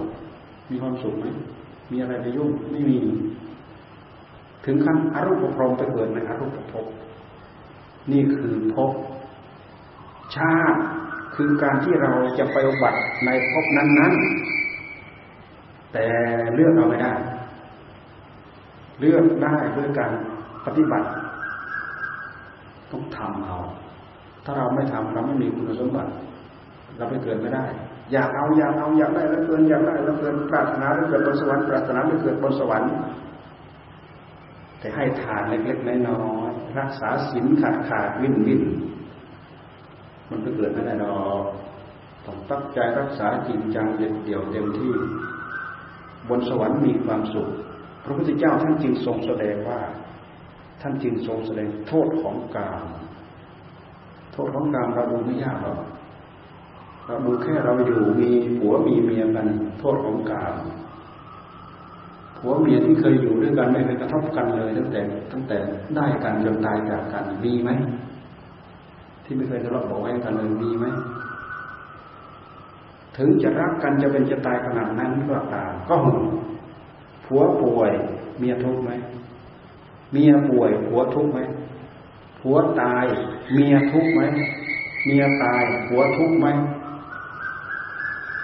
มีความสุขไหมมีอะไรไปยุ่งไม่มี ถึงขั้นอารูปภพไปเกิดในอารูปภพนี่คือภพชาติ คือการที่เราจะไปอุบัติในภพนั้นๆ แต่เลือกเราไม่ได้ เลือกได้ด้วยการปฏิบัติ ต้องทำเอา ถ้าเราไม่ทำเราไม่มีคุณสมบัติ เราไปเกิดไม่ได้ อยากเอาอยากเอาอยากได้แล้วเกินอยากได้แล้วเกินปรารถนาแล้วเกิดบนสวรรค์ปรารถนาแล้วเกิดบนสวรรค์แต่ให้ทานเล็กๆน้อยๆรักษาศีลขาดขาดวินวิน มันไปเกิดไม่ได้ดอกต้องตั้งใจรักษาจริงจังเด็ดเดี่ยวเต็มที่ บนสวรรค์มีความสุข พระพุทธเจ้าท่านจึงทรงแสดงว่า ท่านจึงทรงแสดงโทษของกาม โทษของกามเราดูไม่ยากหรอกเราดูแค่เราอยู่มีผัวมีเมียกัน โทษของกามผัวเมียที่เคยอยู่ด้วยกันไม่เคยกระทบกันเลย ตั้งแต่ ตั้งแต่ได้กันจนตายจากกันมีไหม ที่ไม่เคยทะเลาะเบาแว้งกันเลยมีไหมถึงจะรักกันจะเป็นจะตายขนาดนั้นก็ตามก็หึงผัวป่วยเมียทุกข์ไหมเมียป่วยผัวทุกข์ไหมผัวตาย เมียทุกข์ไหมเมียตายผัวทุกข์ไหม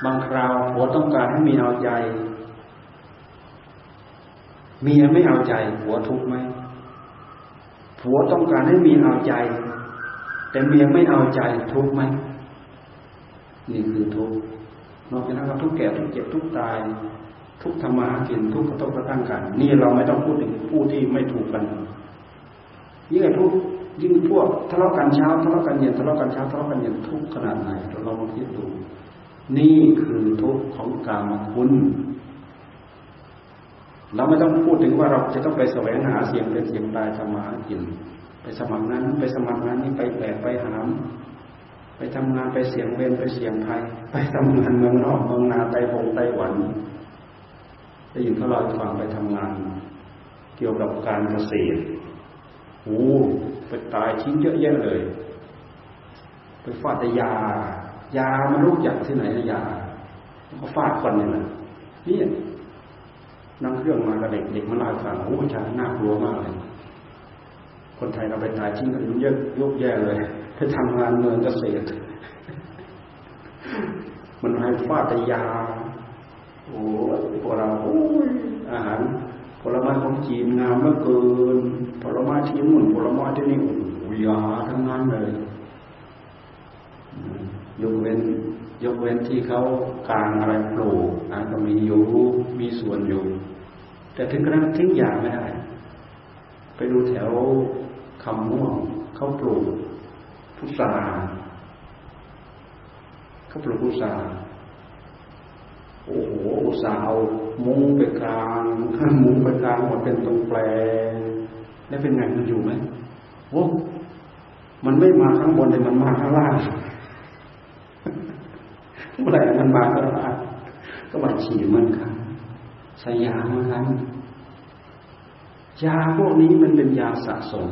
บางคราวผัวต้องการให้เมียเอาใจเมียไม่เอาใจผัวทุกข์ไหมผัวต้องการให้เมียเอาใจ แต่เมียไม่เอาใจทุกไหมนี่คือทุกนอกจากนั้นก็ทุกแก่ทุกเจ็บทุกตาย ทุกธรรมะกินทุกกระทบกระทั่งกัน นี่เราไม่ต้องพูดถึงผู้ที่ไม่ถูกกันยิ่งทุกยิ่งพวกทะเลาะกันเช้าทะเลาะกันเย็นทะเลาะกันเช้าทะเลาะกันเย็นทุกขนาดไหนเราลองคิดดูนี่คือทุกข์ของกามคุณ เราไม่ต้องพูดถึงว่าเราจะต้องไปแสวงหาเสียงเป็นเสียงตายทำมากิน สมัครนั้น ไปสมัครนั้นนี่ไปแบกไปหาม ไปทำงานไปเสียงเวรไปเสียงไทยไปทำงานเมืองนอกเมืองนาไต้หงไต้หวันได้ยินเขาเล่าให้ฟังไปทำงาน เกี่ยวกับการเกษตรโอ้ไปตายชิ้นเยอะแยะเลย ไปฟาดยา ยามันรู้จักที่ไหนยาก็ฟาดคนนี่แหละนี่นั่งเครื่องมากับเด็กเด็กมาเล่าให้ฟังโอ้อาจารย์น่ากลัวมากเลย คนไทยเราไปตายชิ้นกันเยอะยกแย่เลยไปทำงานเมืองเกษตร มันให้ฟาดยา โอ้พวกเราโอ้ยอาหารผลไม้ของจีนงามเหลือเกินผลไม้ที่นู่นผลไม้ที่นี่โอ้ยาทั้งนั้นเลยยกเว้นยกเว้นที่เขากลางอะไรปลูกนะก็มีอยู่มีส่วนอยู่ แต่ถึงกระนั้นทิ้งอย่างไม่ได้ไปดูแถว คำม่วงเขาปลูกพุทราเขาปลูกพุทราโอ้โหสาเอามุ้งไปกลางมุ้งไปกลางหมดเป็นตรงแปลงแล้วเป็นไงมันอยู่ไหมโอ้มันไม่มาข้างบนแต่มันมาข้างล่างเมื่อไหร่มันมาก็มาก็มาฉีดมันครับสยามือนกันยาพวกนี้มันเป็นยาสะสม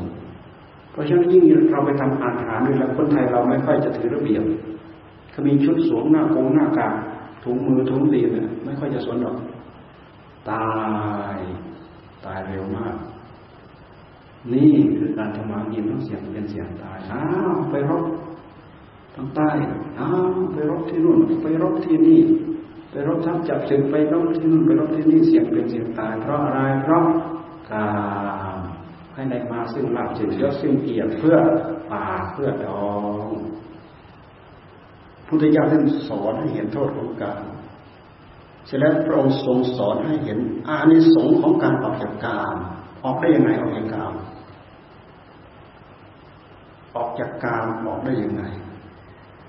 ราะฉะนั้นยิ่งเราไปทำอาหารด้วยแล้วคนไทยเราไม่ค่อยจะถือระเบียบเขามีชุดสวมหน้ากงหน้ากากถุงมือถุงตีนเนี่ยไม่ค่อยจะสนหรอก ตายตายเร็วมาก นี่คือการทำมากินต้องเสียงเป็นเสียงตายอ้าวไปรบทางใต้อ้าวไปรบที่นู่นไปรบที่นี่ ไปรบทัพจับศึกไปรบที่นู่นไปรบที่นี่เสียงเป็นเสียงตาย เพราะอะไรเพราะกา ให้ได้มาซึ่งลาบสิ่งยศซึ่งเกียรติเพื่อปากเพื่อดองพุทธเจ้าท่านสอนให้เห็นโทษของกามเสร็จแล้วพระองค์ทรงสอนให้เห็นอานิสงส์ของการออกจากกามออกได้ยังไงออกจากกามออกจากกามออกได้ยังไง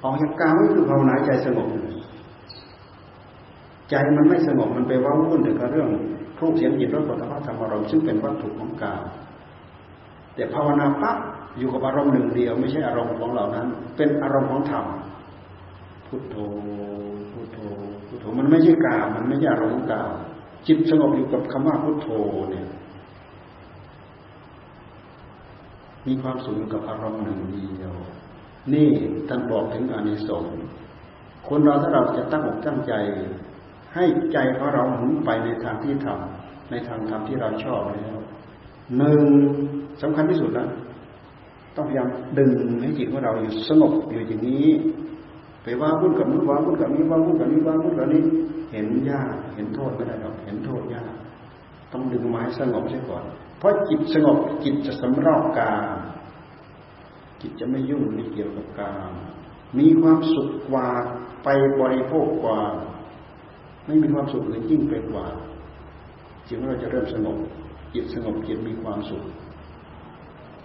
ออกจากกามก็คือภาวนาใจสงบใจมันไม่สงบมันไปว้าวุ่นแต่กับเรื่องรูปเสียงจิตรสผลิภัณฑ์ธรรมารมซึ่งเป็นวัตถุของกาม แต่ภาวนาปั๊บอยู่กับอารมณ์หนึ่งเดียว ไม่ใช่อารมณ์ของเหล่านั้น เป็นอารมณ์ของธรรมพุทโธพุทโธพุทโธมันไม่ใช่กามมันไม่ใช่อารมณ์กามจิตสงบอยู่กับคำว่าพุทโธเนี่ย มีความสุขกับอารมณ์หนึ่งเดียว นี่ท่านบอกถึงอานิสงส์คนเราถ้าเราจะตั้งอกตั้งใจ ให้ใจของเราหมุนไปในทางที่ทำในทางธรรมที่เราชอบแล้ว หนึ่งสำคัญที่สุดนะต้องพยายามดึงให้จิตของเราอยู่สงบอยู่อย่างนี้ ไปว่าพุ่นกับนู้นว่าพุ่นกับนี้ว่าพุ่นกับนี้ว่าพุ่นกับนี้ เห็นยากเห็นโทษไม่ได้หรอกเห็นโทษยากต้องดึงไม้สงบใช่ก่อน เพราะจิตสงบจิตจะสำรอกกามจิตจะไม่ยุ่งไม่เกี่ยวกับกามมีความสุขกว่าไปบริโภคกว่า ไม่มีความสุขอื่นยิ่งไปกว่าจิตของเราจะเริ่มสงบ จิตสงบจิตมีความสุข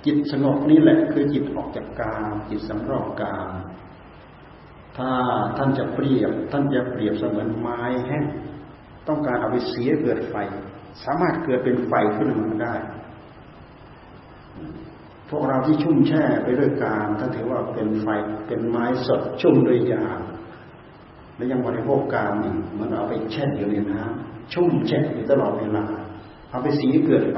จิตสงบนี่แหละคือจิตออกจากกามจิตสำรอกกามถ้าท่านจะเปรียบ ท่านจะเปรียบเสมือนไม้แห้งต้องการเอาไปเสียเกิดไฟ สามารถเกิดเป็นไฟขึ้นมาได้พวกเราที่ชุ่มแช่ไปด้วยกามท่านถือว่าเป็นไฟเป็นไม้สดชุ่มด้วยยาและยังบริโภคกามอีกเหมือนเอาไปแช่อยู่ในน้ำชุ่มแช่อยู่ตลอดเวลา เอาไปสีเกิดไฟ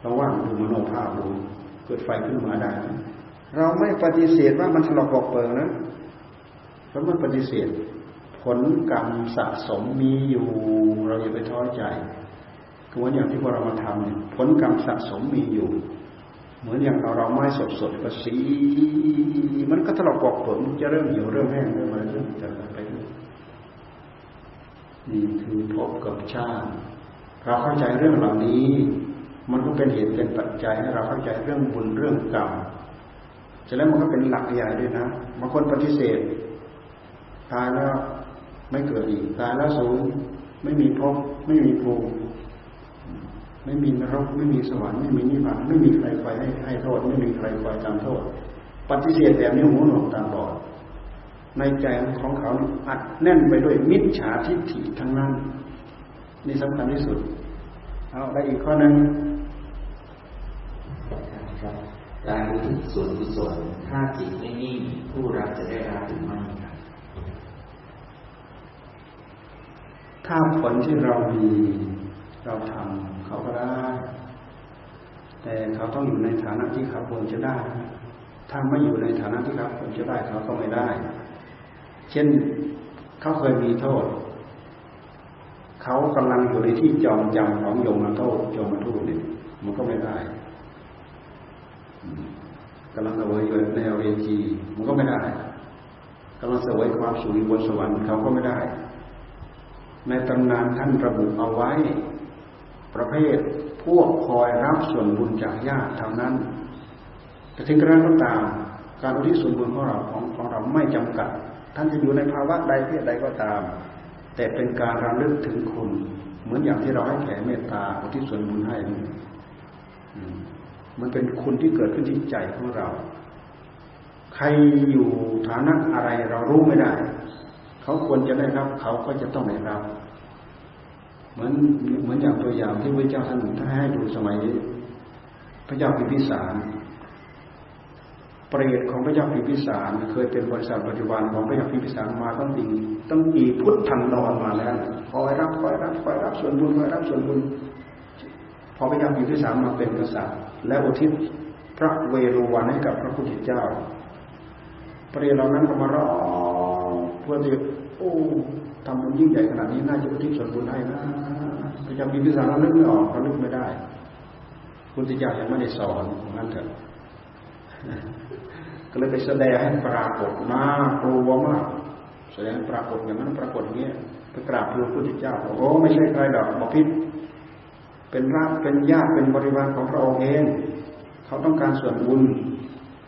เราว่างดูมโนภาพดูเกิดไฟขึ้นมาได้ เราไม่ปฏิเสธว่ามันถลอกปอกเปิงนะเราไม่ปฏิเสธ ผลกรรมสะสมมีอยู่ เราอย่าไปท้อใจคือว่าอย่างที่พวกเรามาทำเนี่ยผลกรรมสะสมมีอยู่ เหมือนอย่างเราเราไม้สดสดก็สีมันก็ถลอกปอกเปิงจะเริ่มเหี่ยวเริ่มแห้งเริ่มอะไรเริ่มจะไปนี่คือพบกับชาติ เราเข้าใจเรื่องเหล่านี้ มันก็เป็นเหตุเป็นปัจจัยให้เราเข้าใจเรื่องบุญเรื่องกรรมเสร็จแล้วมันก็เป็นหลักใหญ่ด้วยนะบางคนปฏิเสธตายแล้วไม่เกิดอีกตายแล้วสูงไม่มีภพไม่มีภูมิไม่มีนรกไม่มีสวรรค์ไม่มีนิพพานไม่มีใครคอยให้ให้โทษไม่มีใครคอยทำโทษ ปฏิเสธแบบนี้หูหนวกตาบอดในใจของเขาอัดแน่นไปด้วยมิจฉาทิฏฐิทั้งนั้น นี่สำคัญที่สุด เอาได้อีกข้อหนึ่งการอุทิศส่วนกุศลถ้าจิตไม่นิ่งผู้รับจะได้รับหรือไม่ครับถ้าผลที่เรามีเราทำเขาก็ได้ แต่เขาต้องอยู่ในฐานะที่เขาควรจะได้ ถ้าไม่อยู่ในฐานะที่เขาควรจะได้เขาก็ไม่ได้ เช่นเขาเคยมีโทษ เขากำลังอยู่ในที่จองจำของโยมโทษโยมทูตเนี่ยมันก็ไม่ได้กำลังเสวยอยู่ในเวทีมันก็ไม่ได้กำลังเสวยความสุขบนสวรรค์เขาก็ไม่ได้ ในตำนานท่านระบุเอาไว้ ประเภทพวกคอยรับส่วนบุญจากญาติเท่านั้น แต่ถึงกระนั้นก็ตามการอุทิศส่วนบุญของเราของของเราไม่จำกัด ท่านจะอยู่ในภาวะใดเพศใดก็ตาม แต่เป็นการระลึกถึงคุณ เหมือนอย่างที่เราให้แผ่เมตตาอุทิศส่วนบุญให้มันเป็นคุณที่เกิดขึ้นที่ใจของเรา ใครอยู่ฐานะอะไรเรารู้ไม่ได้ เขาควรจะได้รับ เขาก็จะต้องได้รับ เหมือนเหมือนอย่างตัวอย่างที่พระเจ้าท่านท่านให้ดูสมัย พระเจ้าพิพิสาร เปรตของพระเจ้าพิพิสารเคยเป็นบริษัทปัจจุบันของพระเจ้าพิพิสารมาตั้งปีตั้งปีพุทธันดรมาแล้วคอยรับคอยรับคอยรับส่วนบุญคอยรับส่วนบุญพอพระเจ้าพิพิสารมาเป็นกษัตริย์ และอุทิศพระเวรุวันให้กับพระพุทธเจ้าปริเหล่านั้นก็มารอเพื่อที่โอ้ทำบุญยิ่งใหญ่ขนาดนี้น่าจะอุทิศส่วนบุญให้นะพยายามมีพิสารระลึกไม่ออกระลึกไม่ได้คุณติยายังไม่ได้สอนงั้นเถอะ ก็เลยไปแสดงให้ปรากฏน่ากลัวมากแสดงปรากฏอย่างนั้นปรากฏอย่างนี้ไปกราบพระพุทธเจ้าบอกโอ้ไม่ใช่ใครดอกบอกพิษเป็นราชเป็นญาติเป็นบริวารของพระองค์เอง เขาต้องการส่วนบุญ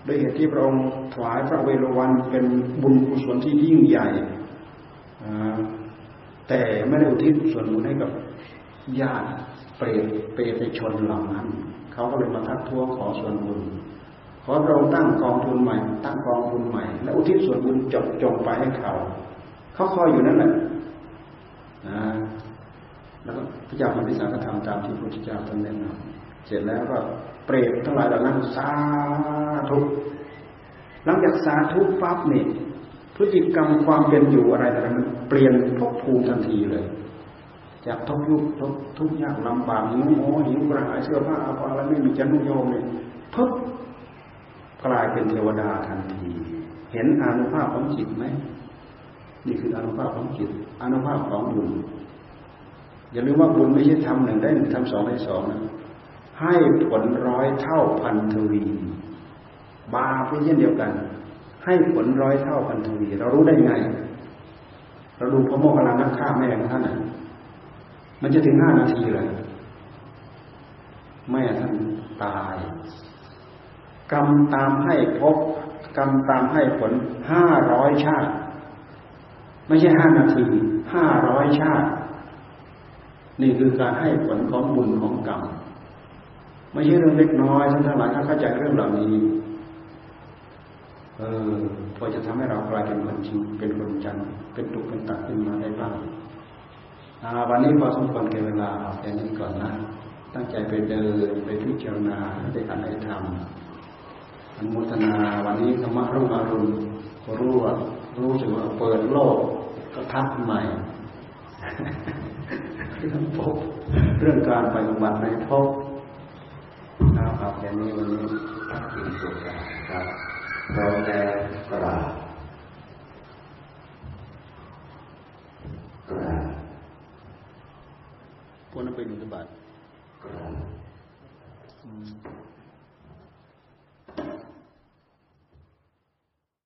โดยเหตุที่พระองค์ถวายพระเวรวันเป็นบุญกุศลที่ยิ่งใหญ่แต่ไม่ได้อุทิศส่วนบุญให้กับญาติเปรตเปรตชนเหล่านั้น เขาก็เลยมาทักท้วงขอส่วนบุญ ขอเราตั้งกองทุนใหม่ ตั้งกองทุนใหม่ แล้วอุทิศส่วนบุญจบจงไปให้เขา เขาคอยอยู่นั่นแหละแล้วก็พระเจ้าพิมพิสารก็ทำตามที่พระพุทธเจ้าท่านแนะนำเสร็จแล้วก็เปรตทั้งหลายเหล่านั้นสาธุหลังจากสาธุปั๊บเนี่ยพฤติกรรมความเป็นอยู่อะไรแต่ละมันเปลี่ยนภพภูมิทันทีเลย จากทุกยุคทุกทุกยากลำบากหิวโหหิวกระหายเสื้อผ้าอะไรไม่มีจะนุ่งโยมเนี่ยพึบ กลายเป็นเทวดาทันที เห็นอนุภาพของจิตไหมนี่คืออนุภาพของจิตอนุภาพของบุญอย่าลืมว่าบุญไม่ใช่ทำหนึ่งได้หนึ่งทำสองได้สองนะให้ผลร้อยเท่าพันทวีบาปเช่นเดียวกัน ให้ผลร้อยเท่าพันทวีเรารู้ได้ไง เราดูพระโมคคัลลานักฆ่าแม่ของท่านน่ะมันจะถึงห้านาทีเลยแม่ท่านตาย กรรมตามให้พบกรรมตามให้ผลห้าร้อยชาติ ไม่ใช่ห้านาทีห้าร้อยชาติ นี่คือการให้ผลของบุญของกรรมไม่ใช่เรื่องเล็กน้อยท่านทั้งหลายถ้านเข้าใจเรื่องเหล่านี้เออพอจะทำให้เรากลายเป็นคนจริงเป็นคนจันเป็นตุกเป็นตักขึ้นมาได้บ้างวันนี้พอสมควรแก่เวลาแค่นี้ก่อนนะ ตั้งใจไปเดินไปพิจารณาได้อ่านได้ทำ อนุโมทนาวันนี้ธรรมะรุ่งอรุณรู้ว่ารู้สึกว่าเปิดโลกก็ทักใหม่เรื่องพบเรื่องการไปบำบัดในพบนะครับแค่นี้วันนี้ทักษิณสุขครับเราแล้กราบกราบพวกนั้นเป็นอุตบาทกราบ